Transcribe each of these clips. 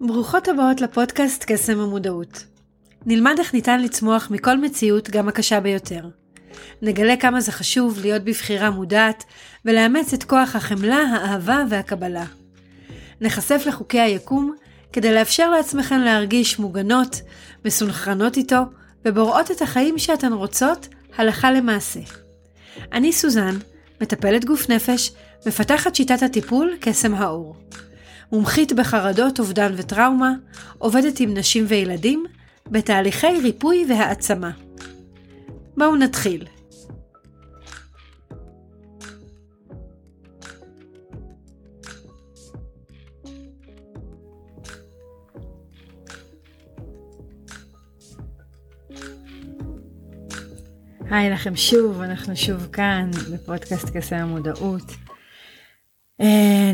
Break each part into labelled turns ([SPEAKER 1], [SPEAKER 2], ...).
[SPEAKER 1] ברוכות הבאות לפודקאסט קסם המודעות. נלמד איך ניתן לצמוח מכל מציאות, גם הקשה ביותר. נגלה כמה זה חשוב להיות בבחירה מודעת ולאמץ את כוח החמלה, האהבה והקבלה. נחשף לחוקי היקום כדי לאפשר לעצמכן להרגיש מוגנות, מסונכרנות איתו ובוראות את החיים שאתן רוצות הלכה למעשה. אני סוזן, מטפלת גוף נפש, מפתחת שיטת הטיפול קסם האור. מומחית בחרדות, אובדן וטראומה, עובדת עם נשים וילדים בתהליכי ריפוי והעצמה. בואו נתחיל. היי לכם שוב, אנחנו שוב כאן בפודקאסט קסם המודעות.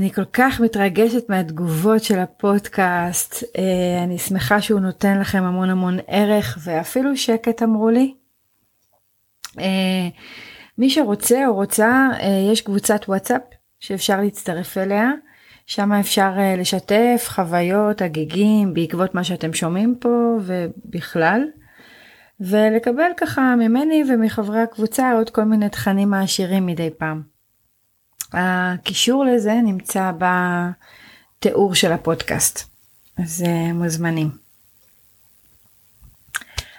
[SPEAKER 1] אה, אני כל כך מתרגשת מהתגובות של הפודקאסט, אה, אני שמחה שהוא נותן לכם המון המון ערך ואפילו שקט אמרו לי. אה, מי שרוצה או רוצה, יש קבוצת וואטסאפ שאפשר להצטרף אליה, שם אפשר לשתף חוויות, הגיגים, בעקבות מה שאתם שומעים פה ובכלל. ולקבל ככה ממני ומחברי הקבוצה עוד כל מיני תכנים מעשירים מדי פעם. הקישור לזה נמצא בתיאור של הפודקאסט, אז uh, מוזמנים.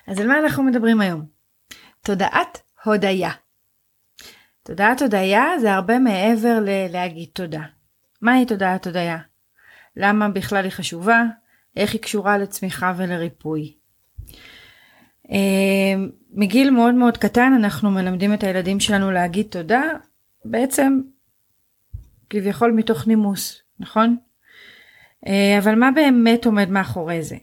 [SPEAKER 1] אז על מה אנחנו מדברים היום? תודעת הודיה. תודעת הודיה זה הרבה מעבר ללהגיד תודה. מהי תודעת הודיה? למה בכלל היא חשובה? איך היא קשורה לצמיחה ולריפוי? Uh, מגיל מאוד מאוד קטן אנחנו מלמדים את הילדים שלנו להגיד תודה בעצם כביכול מתוך נימוס, נכון? אה, אבל מה באמת עומד מאחורי זה?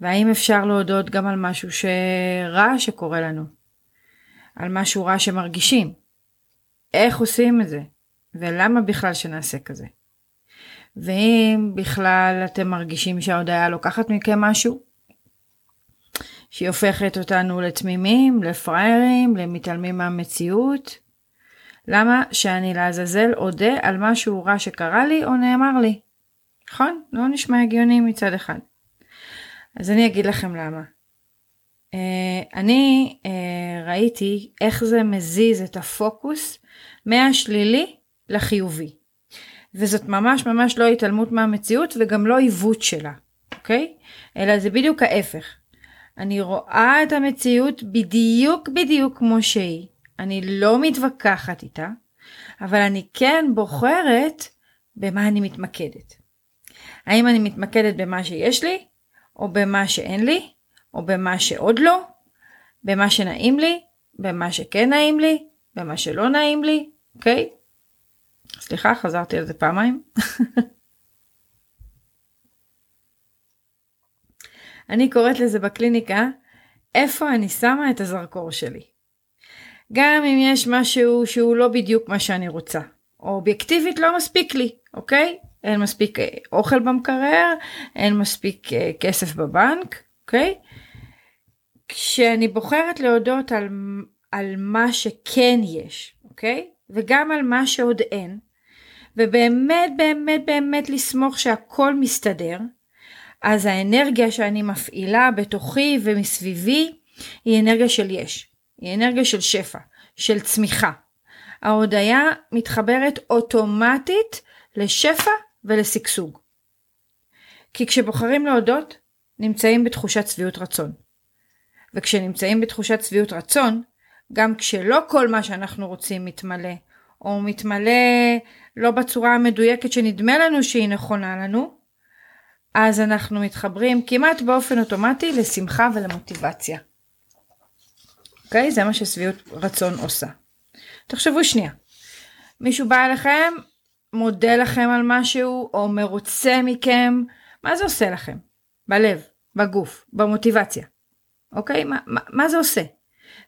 [SPEAKER 1] והאם אפשר להודות גם על משהו שרע שקורה לנו? על משהו רע שמרגישים? איך עושים את זה? ולמה בכלל שנעשה כזה? ואם בכלל אתם מרגישים שההודעה לוקחת מכם משהו, שהיא הופכת אותנו לתמימים, לפראיירים, למתעלמים מהמציאות, למה שאני לעזאזל אודה על משהו רע שקרה לי או נאמר לי? נכון? לא נשמע הגיוני מצד אחד. אז אני אגיד לכם למה. Uh, אני uh, ראיתי איך זה מזיז את הפוקוס מהשלילי לחיובי. וזאת ממש ממש לא התעלמות מהמציאות וגם לא עיוות שלה, אוקיי? אלא זה בדיוק ההפך. אני רואה את המציאות בדיוק בדיוק כמו שהיא. אני לא מתווכחת איתה, אבל אני כן בוחרת במה אני מתמקדת. האם אני מתמקדת במה שיש לי, או במה שאין לי, או במה שעוד לא, במה שנעים לי, במה שכן נעים לי, במה שלא נעים לי, אוקיי? סליחה, חזרתי על זה פעמיים. אני קוראת לזה בקליניקה, איפה אני שמה את הזרקור שלי. גם אם יש משהו שהוא לא בדיוק מה שאני רוצה, או אובייקטיבית לא מספיק לי, אוקיי? אין מספיק אה, אוכל במקרר, אין מספיק אה, כסף בבנק, אוקיי? כשאני בוחרת להודות על, על מה שכן יש, אוקיי? וגם על מה שעוד אין, ובאמת באמת באמת לסמוך שהכל מסתדר, אז האנרגיה שאני מפעילה בתוכי ומסביבי היא אנרגיה של יש. היא אנרגיה של שפע, של צמיחה. ההודיה מתחברת אוטומטית לשפע ולשגשוג. כי כשבוחרים להודות, נמצאים בתחושת שביעות רצון. וכשנמצאים בתחושת שביעות רצון, גם כשלא כל מה שאנחנו רוצים מתמלא, או מתמלא לא בצורה המדויקת שנדמה לנו שהיא נכונה לנו, אז אנחנו מתחברים כמעט באופן אוטומטי לשמחה ולמוטיבציה. אוקיי? זה מה ששביעות רצון עושה. תחשבו שנייה. מישהו בא אליכם, מודה לכם על משהו, או מרוצה מכם, מה זה עושה לכם? בלב, בגוף, במוטיבציה. אוקיי? מה, מה, מה זה עושה?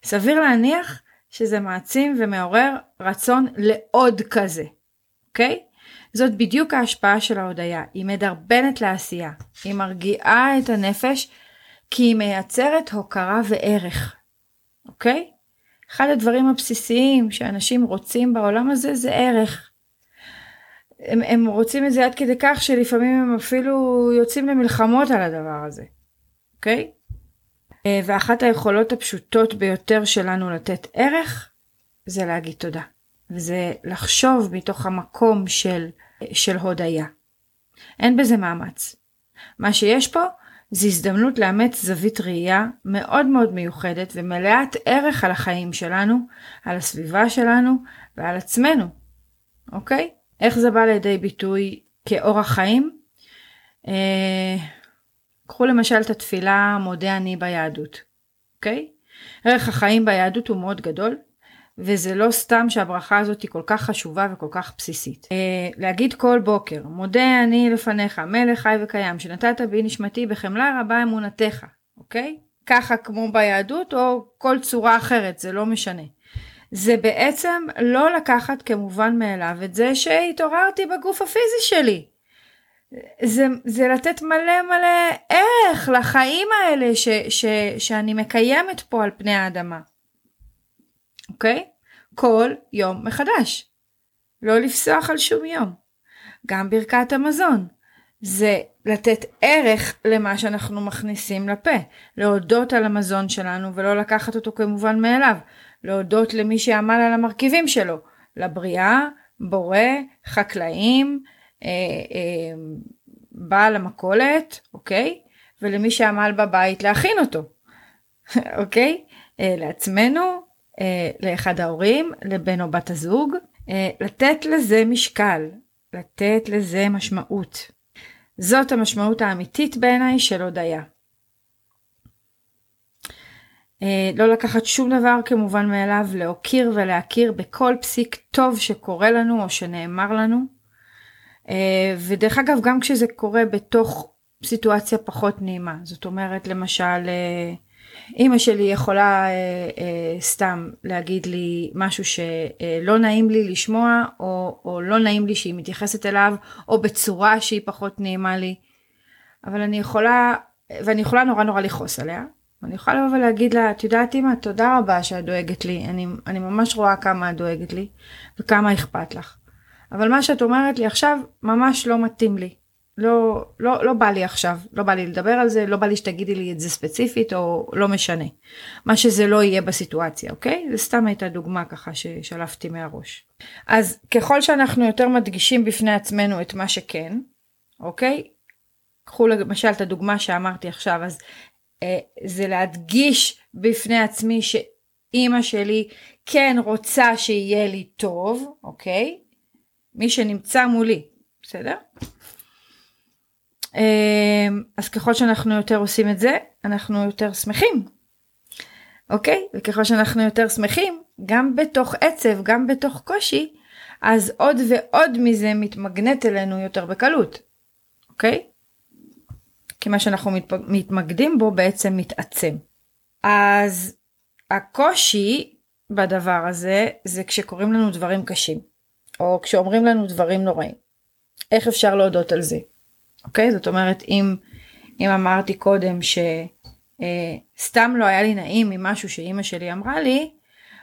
[SPEAKER 1] סביר להניח שזה מעצים ומעורר רצון לעוד כזה. אוקיי? זאת בדיוק ההשפעה של ההודיה, היא מדרבנת לעשייה, היא מרגיעה את הנפש כי היא מייצרת הוקרה וערך. אוקיי? אחד הדברים הבסיסיים שאנשים רוצים בעולם הזה זה ערך. הם, הם רוצים את זה עד כדי כך שלפעמים הם אפילו יוצאים למלחמות על הדבר הזה, אוקיי? אה, ואחת היכולות הפשוטות ביותר שלנו לתת ערך זה להגיד תודה. וזה לחשוב מתוך המקום של, של הודיה. אין בזה מאמץ. מה שיש פה זה הזדמנות לאמץ זווית ראייה מאוד מאוד מיוחדת ומלאת ערך על החיים שלנו, על הסביבה שלנו ועל עצמנו, אוקיי? איך זה בא לידי ביטוי כאורח חיים? אה, קחו למשל את התפילה מודה אני ביהדות, אוקיי? ערך החיים ביהדות הוא מאוד גדול, וזה לא סתם שהברכה הזאת היא כל כך חשובה וכל כך בסיסית. אה, להגיד כל בוקר, מודה אני לפניך, מלך חי וקיים, שנתת בי נשמתי בחמלה רבה אמונתך, אוקיי? ככה כמו ביהדות או כל צורה אחרת, זה לא משנה. זה בעצם לא לקחת כמובן מאליו את זה שהתעוררתי בגוף הפיזי שלי. זה, זה לתת מלא מלא ערך לחיים האלה ש, ש, שאני מקיימת פה על פני האדמה. אוקיי? כל יום מחדש. לא לפסוח על שום יום. גם ברכת המזון. זה לתת ערך למה שאנחנו מכניסים לפה. להודות על המזון שלנו ולא לקחת אותו כמובן מאליו. להודות למי שעמל על המרכיבים שלו. לבריאה, בורא, חקלאים, אה, אה, בעל המכולת, אוקיי? ולמי שעמל בבית להכין אותו, אוקיי? אה, לעצמנו, לאחד ההורים, לבן או בת הזוג, אה, לתת לזה משקל, לתת לזה משמעות. זאת המשמעות האמיתית בעיניי של הודיה. אה, לא לקחת שום דבר כמובן מאליו, להוקיר ולהכיר בכל פסיק טוב שקורה לנו או שנאמר לנו. ודרך אגב, גם כשזה קורה בתוך סיטואציה פחות נעימה, זאת אומרת, למשל, אימא שלי יכולה אה, אה, סתם להגיד לי משהו שלא נעים לי לשמוע, או, או לא נעים לי שהיא מתייחסת אליו, או בצורה שהיא פחות נעימה לי. אבל אני יכולה, ואני יכולה נורא נורא לכעוס עליה. ואני יכולה לבוא ולהגיד לה, את יודעת אימא, תודה רבה שאת דואגת לי. אני, אני ממש רואה כמה את דואגת לי, וכמה אכפת לך. אבל מה שאת אומרת לי עכשיו, ממש לא מתאים לי. לא, לא, לא בא לי עכשיו, לא בא לי לדבר על זה, לא בא לי שתגידי לי את זה ספציפית או לא משנה. מה שזה לא יהיה בסיטואציה, אוקיי? זה סתם הייתה דוגמה ככה ששלפתי מהראש. אז ככל שאנחנו יותר מדגישים בפני עצמנו את מה שכן, אוקיי? קחו למשל את הדוגמה שאמרתי עכשיו, אז אה, זה להדגיש בפני עצמי שאימא שלי כן רוצה שיהיה לי טוב, אוקיי? מי שנמצא מולי, בסדר? אמ, אז ככל שאנחנו יותר עושים את זה, אנחנו יותר שמחים. אוקיי? וככל שאנחנו יותר שמחים, גם בתוך עצב, גם בתוך קושי, אז עוד ועוד מזה מתמגנט אלינו יותר בקלות. אוקיי? כי מה שאנחנו מתמקדים בו בעצם מתעצם. אז הקושי בדבר הזה זה כשקורים לנו דברים קשים, או כשאומרים לנו דברים נוראים. איך אפשר להודות על זה? אוקיי? זאת אומרת, אם, אם אמרתי קודם שסתם אה, לא היה לי נעים ממשהו שאימא שלי אמרה לי,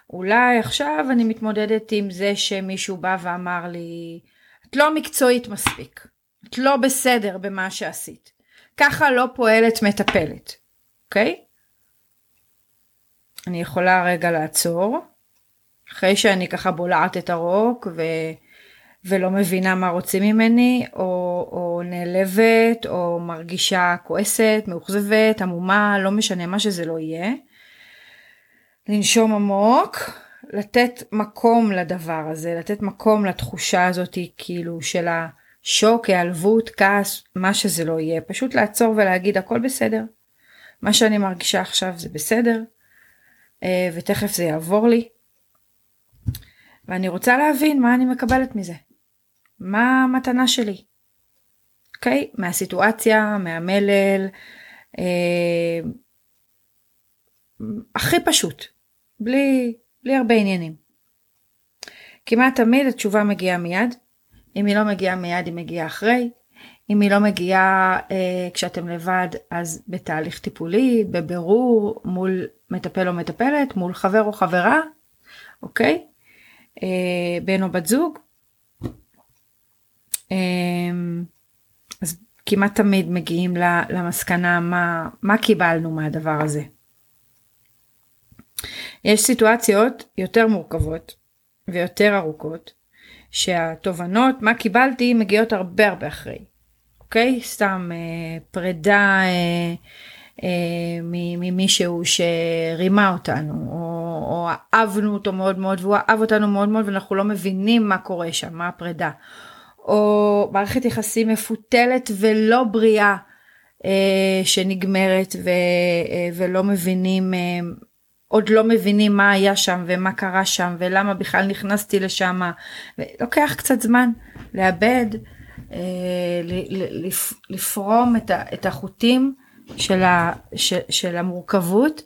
[SPEAKER 1] אולי עכשיו אני מתמודדת עם זה שמישהו בא ואמר לי, את לא מקצועית מספיק, את לא בסדר במה שעשית. ככה לא פועלת מטפלת, אוקיי? אני יכולה רגע לעצור, אחרי שאני ככה בולעת את הרוק ו... ולא מבינה מה רוצים ממני, או, או נעלבת, או מרגישה כועסת, מאוכזבת, עמומה, לא משנה מה שזה לא יהיה. לנשום עמוק, לתת מקום לדבר הזה, לתת מקום לתחושה הזאת כאילו של השוק, היעלבות, כעס, מה שזה לא יהיה. פשוט לעצור ולהגיד הכל בסדר. מה שאני מרגישה עכשיו זה בסדר, אה, ותכף זה יעבור לי. ואני רוצה להבין מה אני מקבלת מזה. מה המתנה שלי? אוקיי? Okay? מהסיטואציה, מהמלל, אה, הכי פשוט, בלי, בלי הרבה עניינים. כמעט תמיד התשובה מגיעה מיד, אם היא לא מגיעה מיד היא מגיעה אחרי, אם היא לא מגיעה אה, כשאתם לבד אז בתהליך טיפולי, בבירור מול מטפל או מטפלת, מול חבר או חברה, אוקיי? אה, בן או בת זוג, אז כמעט תמיד מגיעים למסקנה מה, מה קיבלנו מהדבר הזה. יש סיטואציות יותר מורכבות ויותר ארוכות שהתובנות מה קיבלתי מגיעות הרבה הרבה אחרי. אוקיי? סתם אה, פרידה אה, אה, ממישהו שרימה אותנו או, או אהבנו אותו מאוד מאוד והוא אהב אותנו מאוד מאוד ואנחנו לא מבינים מה קורה שם, מה הפרידה. או מערכת יחסים מפותלת ולא בריאה אה, שנגמרת ו, אה, ולא מבינים אה, עוד לא מבינים מה היה שם ומה קרה שם ולמה בכלל נכנסתי לשם. לוקח קצת זמן לאבד, אה, לפרום את החוטים של, ה, של, של המורכבות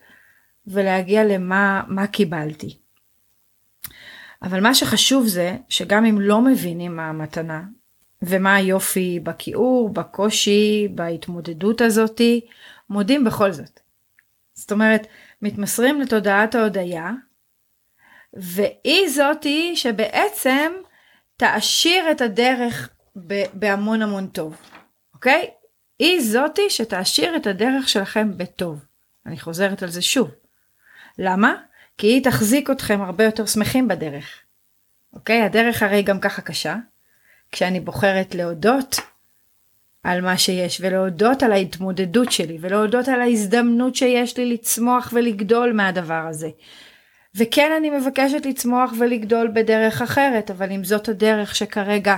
[SPEAKER 1] ולהגיע למה מה קיבלתי. אבל מה שחשוב זה שגם אם לא מבינים מה המתנה ומה היופי בכיעור, בקושי, בהתמודדות הזאתי, מודים בכל זאת. זאת אומרת, מתמסרים לתודעת ההודיה, והיא זאתי שבעצם תעשיר את הדרך בהמון המון טוב, אוקיי? היא זאתי שתעשיר את הדרך שלכם בטוב. אני חוזרת על זה שוב. למה? כי היא תחזיק אתכם הרבה יותר שמחים בדרך. אוקיי? הדרך הרי גם ככה קשה. כשאני בוחרת להודות על מה שיש ולהודות על ההתמודדות שלי ולהודות על ההזדמנות שיש לי לצמוח ולגדול מהדבר הזה. וכן אני מבקשת לצמוח ולגדול בדרך אחרת אבל אם זאת הדרך שכרגע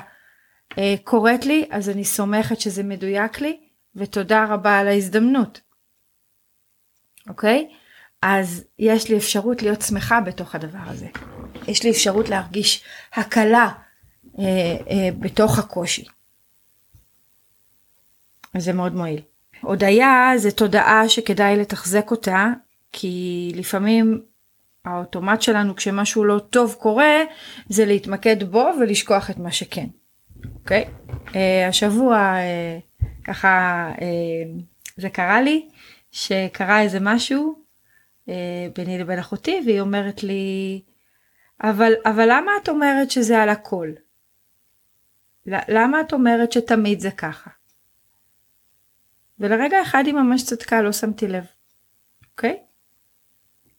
[SPEAKER 1] אה, קורית לי אז אני סומכת שזה מדויק לי ותודה רבה על ההזדמנות. אוקיי? אז יש לי אפשרות להיות שמחה בתוך הדבר הזה. יש לי אפשרות להרגיש הקלה אה, אה, בתוך הקושי. זה מאוד מועיל. הודיה זה תודעה שכדאי לתחזק אותה, כי לפעמים האוטומט שלנו כשמשהו לא טוב קורה, זה להתמקד בו ולשכוח את מה שכן. אוקיי? Okay? אה, השבוע uh, ככה uh, זה קרה לי, שקרה איזה משהו ביני לבין אחותי, והיא אומרת לי, אבל, אבל למה את אומרת שזה על הכל? למה את אומרת שתמיד זה ככה? ולרגע אחד היא ממש צדקה, לא שמתי לב, אוקיי?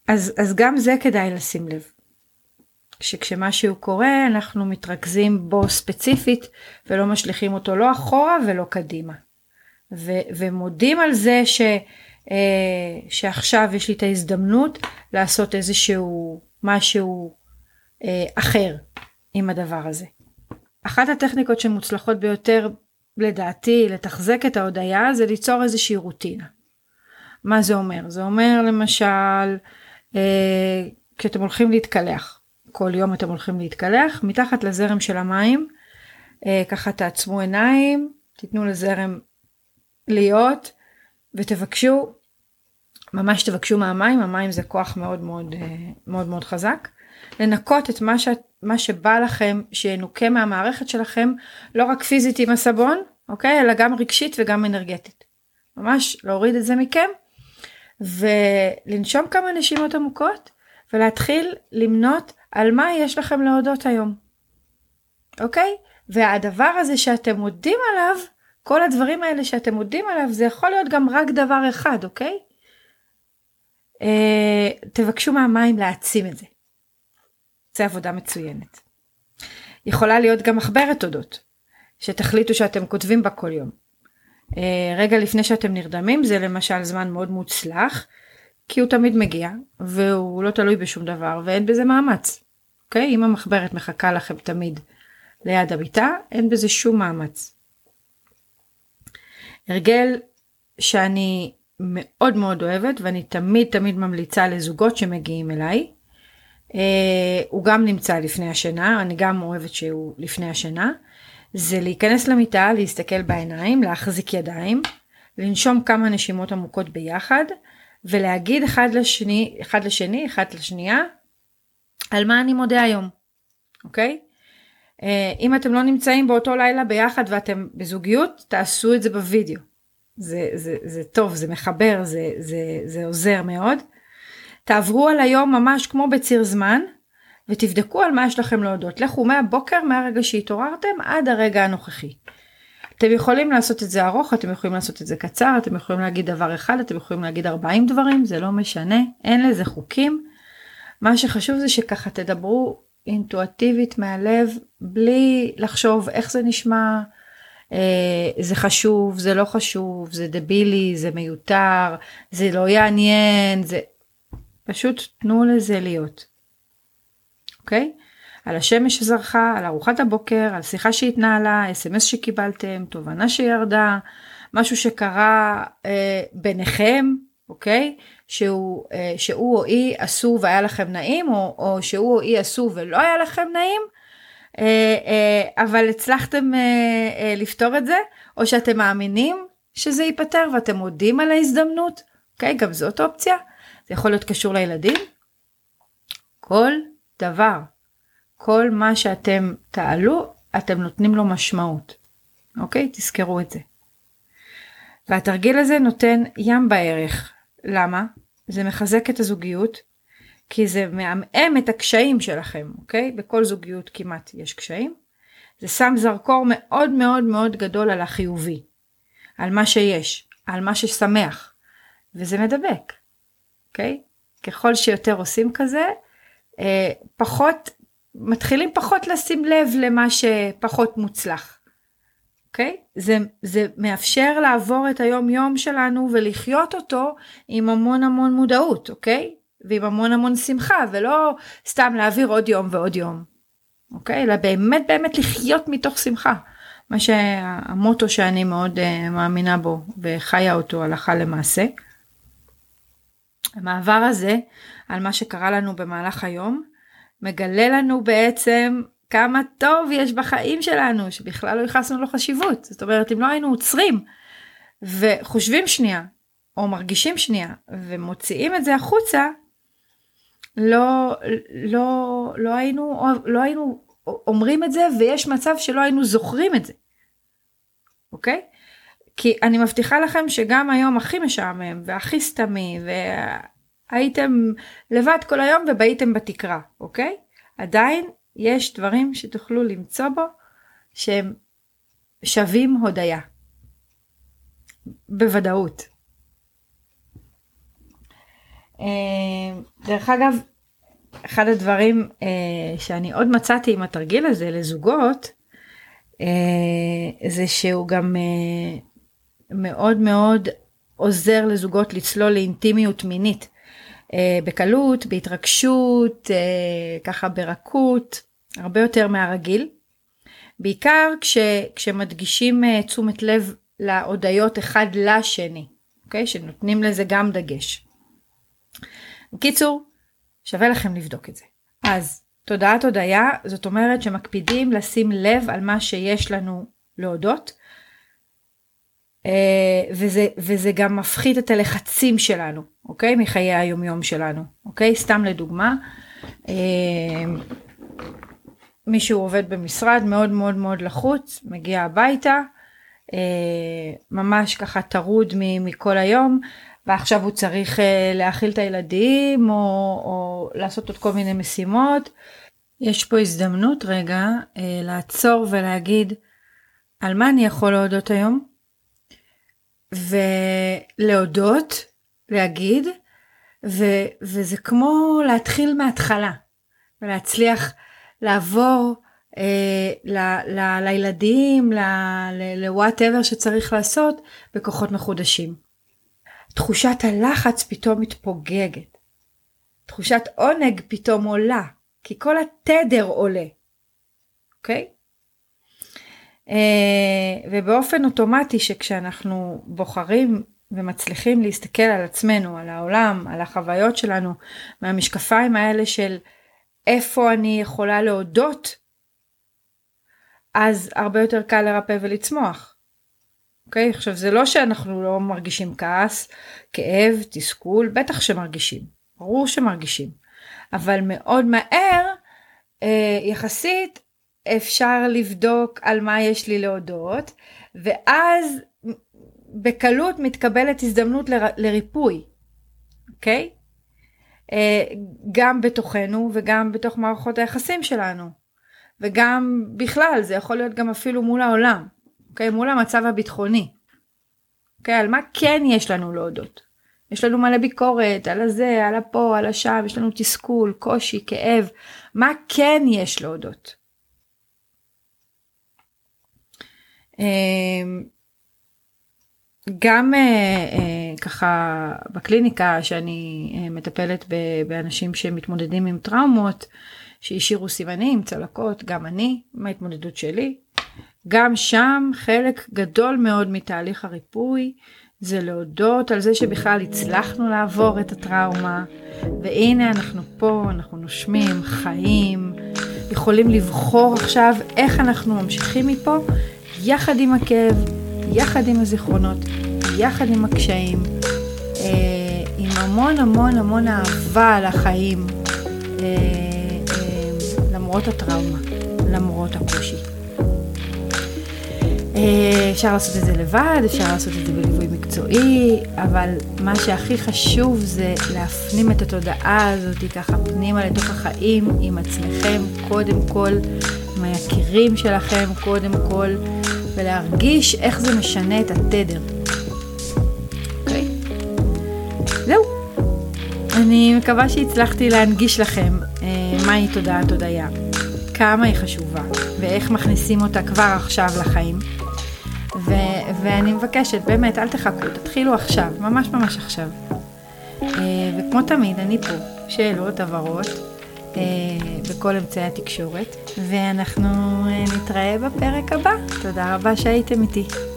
[SPEAKER 1] אז, אז גם זה כדאי לשים לב. שכשמשהו קורה אנחנו מתרכזים בו ספציפית ולא משליכים אותו לא אחורה ולא קדימה. ו, ומודים על זה ש, אה, שעכשיו יש לי את ההזדמנות לעשות איזשהו משהו אה, אחר עם הדבר הזה. אחת הטכניקות שמוצלחות ביותר לדעתי לתחזק את ההודיה זה ליצור איזושהי רוטינה. מה זה אומר? זה אומר למשל אה, כשאתם הולכים להתקלח, כל יום אתם הולכים להתקלח, מתחת לזרם של המים, אה, ככה תעצמו עיניים, תיתנו לזרם להיות ותבקשו, ממש תבקשו מהמים, המים זה כוח מאוד מאוד אה, מאוד מאוד חזק. לנקות את מה, ש... מה שבא לכם שינוקה מהמערכת שלכם, לא רק פיזית עם הסבון, אוקיי? אלא גם רגשית וגם אנרגטית. ממש להוריד את זה מכם ולנשום כמה נשימות עמוקות ולהתחיל למנות על מה יש לכם להודות היום. אוקיי? והדבר הזה שאתם מודים עליו, כל הדברים האלה שאתם מודים עליו, זה יכול להיות גם רק דבר אחד, אוקיי? אה, תבקשו מהמים להעצים את זה. זה עבודה מצוינת. יכולה להיות גם מחברת תודות, שתחליטו שאתם כותבים בה כל יום. אה, רגע לפני שאתם נרדמים זה למשל זמן מאוד מוצלח, כי הוא תמיד מגיע, והוא לא תלוי בשום דבר, ואין בזה מאמץ. אוקיי? אם המחברת מחכה לכם תמיד ליד המיטה, אין בזה שום מאמץ. הרגל שאני מאוד מאוד אוהבת, ואני תמיד תמיד ממליצה לזוגות שמגיעים אליי, אה, הוא גם נמצא לפני השינה, אני גם אוהבת שהוא לפני השינה, זה להיכנס למיטה, להסתכל בעיניים, להחזיק ידיים, לנשום כמה נשימות עמוקות ביחד, ולהגיד אחד לשני, אחד לשני, אחד לשנייה, על מה אני מודה היום, אוקיי? אה, אם אתם לא נמצאים באותו לילה ביחד ואתם בזוגיות, תעשו את זה בווידאו. זה, זה, זה טוב, זה מחבר, זה, זה, זה עוזר מאוד. תעברו על היום ממש כמו בציר זמן, ותבדקו על מה יש לכם להודות. לכו מהבוקר, מהרגע שהתעוררתם עד הרגע הנוכחי. אתם יכולים לעשות את זה ארוך, אתם יכולים לעשות את זה קצר, אתם יכולים להגיד דבר אחד, אתם יכולים להגיד 40 דברים, זה לא משנה, אין לזה חוקים. מה שחשוב זה שככה תדברו אינטואטיבית מהלב, בלי לחשוב איך זה נשמע, אה, זה חשוב, זה לא חשוב, זה דבילי, זה מיותר, זה לא יעניין, זה... פשוט תנו לזה להיות. אוקיי? על השמש שזרחה, על ארוחת הבוקר, על שיחה שהתנהלה, אס.אם.אס שקיבלתם, תובנה שירדה, משהו שקרה אה, ביניכם, אוקיי? שהוא, אה, שהוא או היא עשו והיה לכם נעים, או, או שהוא או היא עשו ולא היה לכם נעים, אה, אה, אבל הצלחתם לפתור את זה, או שאתם מאמינים שזה ייפתר ואתם מודים על ההזדמנות, אוקיי? גם זאת אופציה. זה יכול להיות קשור לילדים. כל דבר, כל מה שאתם תעלו, אתם נותנים לו משמעות. אוקיי? תזכרו את זה. והתרגיל הזה נותן ים בערך. למה? זה מחזק את הזוגיות, כי זה מעמעם את הקשיים שלכם, אוקיי? בכל זוגיות כמעט יש קשיים. זה שם זרקור מאוד מאוד מאוד גדול על החיובי, על מה שיש, על מה ששמח, וזה מדבק, אוקיי? ככל שיותר עושים כזה, אה, פחות, מתחילים פחות לשים לב למה שפחות מוצלח. אוקיי? Okay? זה, זה מאפשר לעבור את היום יום שלנו ולחיות אותו עם המון המון מודעות, אוקיי? Okay? ועם המון המון שמחה, ולא סתם להעביר עוד יום ועוד יום, אוקיי? Okay? אלא באמת באמת לחיות מתוך שמחה. מה שהמוטו שאני מאוד uh, מאמינה בו וחיה אותו הלכה למעשה. המעבר הזה על מה שקרה לנו במהלך היום מגלה לנו בעצם כמה טוב יש בחיים שלנו שבכלל לא ייחסנו לו חשיבות זאת אומרת אם לא היינו עוצרים וחושבים שנייה או מרגישים שנייה ומוציאים את זה החוצה לא לא לא היינו לא היינו אומרים את זה ויש מצב שלא היינו זוכרים את זה. אוקיי? כי אני מבטיחה לכם שגם היום הכי משעמם והכי סתמי והייתם לבד כל היום ובהיתם בתקרה, אוקיי? עדיין יש דברים שתוכלו למצוא בו שהם שווים הודיה. בוודאות. אה, דרך אגב, אחד הדברים אה, שאני עוד מצאתי עם התרגיל הזה לזוגות, אה, זה שהוא גם מאוד מאוד עוזר לזוגות לצלול לאינטימיות מינית. אה, בקלות, בהתרגשות, אה, ככה ברכות, הרבה יותר מהרגיל. בעיקר כש, כשמדגישים אה, תשומת לב להודיות אחד לשני, אוקיי? שנותנים לזה גם דגש. בקיצור, שווה לכם לבדוק את זה. אז תודעת הודיה זאת אומרת שמקפידים לשים לב על מה שיש לנו להודות וזה, וזה גם מפחית את הלחצים שלנו, אוקיי? מחיי היומיום שלנו, אוקיי? סתם לדוגמה, אה, מישהו עובד במשרד מאוד מאוד מאוד לחוץ, מגיע הביתה, אה, ממש ככה טרוד מכל היום, ועכשיו הוא צריך להאכיל את הילדים או, או לעשות עוד כל מיני משימות. יש פה הזדמנות רגע לעצור ולהגיד על מה אני יכול להודות היום? ולהודות, להגיד, ו, וזה כמו להתחיל מההתחלה, ולהצליח לעבור אה, ל, ל, לילדים, ל-whatever שצריך לעשות, בכוחות מחודשים. תחושת הלחץ פתאום מתפוגגת. תחושת עונג פתאום עולה, כי כל התדר עולה. אוקיי? אה, ובאופן אוטומטי שכשאנחנו בוחרים ומצליחים להסתכל על עצמנו, על העולם, על החוויות שלנו, מהמשקפיים האלה של איפה אני יכולה להודות, אז הרבה יותר קל לרפא ולצמוח. אוקיי? Okay? עכשיו זה לא שאנחנו לא מרגישים כעס, כאב, תסכול, בטח שמרגישים, ברור שמרגישים, אבל מאוד מהר אה, יחסית אפשר לבדוק על מה יש לי להודות, ואז בקלות מתקבלת הזדמנות ל, לריפוי, אוקיי? אה, גם בתוכנו וגם בתוך מערכות היחסים שלנו. וגם בכלל, זה יכול להיות גם אפילו מול העולם, אוקיי? מול המצב הביטחוני. אוקיי? על מה כן יש לנו להודות? יש לנו מלא ביקורת על הזה, על הפה, על השם, יש לנו תסכול, קושי, כאב. מה כן יש להודות? גם אה, אה, ככה בקליניקה שאני אה, מטפלת באנשים שמתמודדים עם טראומות שהשאירו סימנים, צלקות, גם אני, מההתמודדות שלי. גם שם חלק גדול מאוד מתהליך הריפוי זה להודות על זה שבכלל הצלחנו לעבור את הטראומה, והנה אנחנו פה, אנחנו נושמים, חיים, יכולים לבחור עכשיו איך אנחנו ממשיכים מפה, יחד עם הכאב, יחד עם הזיכרונות, יחד עם הקשיים, אה, עם המון המון המון אהבה לחיים, אה, אה, למרות הטראומה, למרות הקושי. אה, אפשר לעשות את זה לבד, אפשר לעשות את זה בליווי מקצועי, אבל מה שהכי חשוב זה להפנים את התודעה הזאת ככה פנימה לתוך החיים עם עצמכם קודם כל, עם היקירים שלכם קודם כל, ולהרגיש איך זה משנה את התדר. אוקיי? זהו. אני מקווה שהצלחתי להנגיש לכם אה, מהי תודעת הודיה, כמה היא חשובה, ואיך מכניסים אותה כבר עכשיו לחיים. ו- ואני מבקשת, באמת, אל תחכו, תתחילו עכשיו, ממש ממש עכשיו. Uh, וכמו תמיד, אני פה, שאלות, הבהרות, בכל אמצעי התקשורת, ואנחנו uh, נתראה בפרק הבא. תודה רבה שהייתם איתי.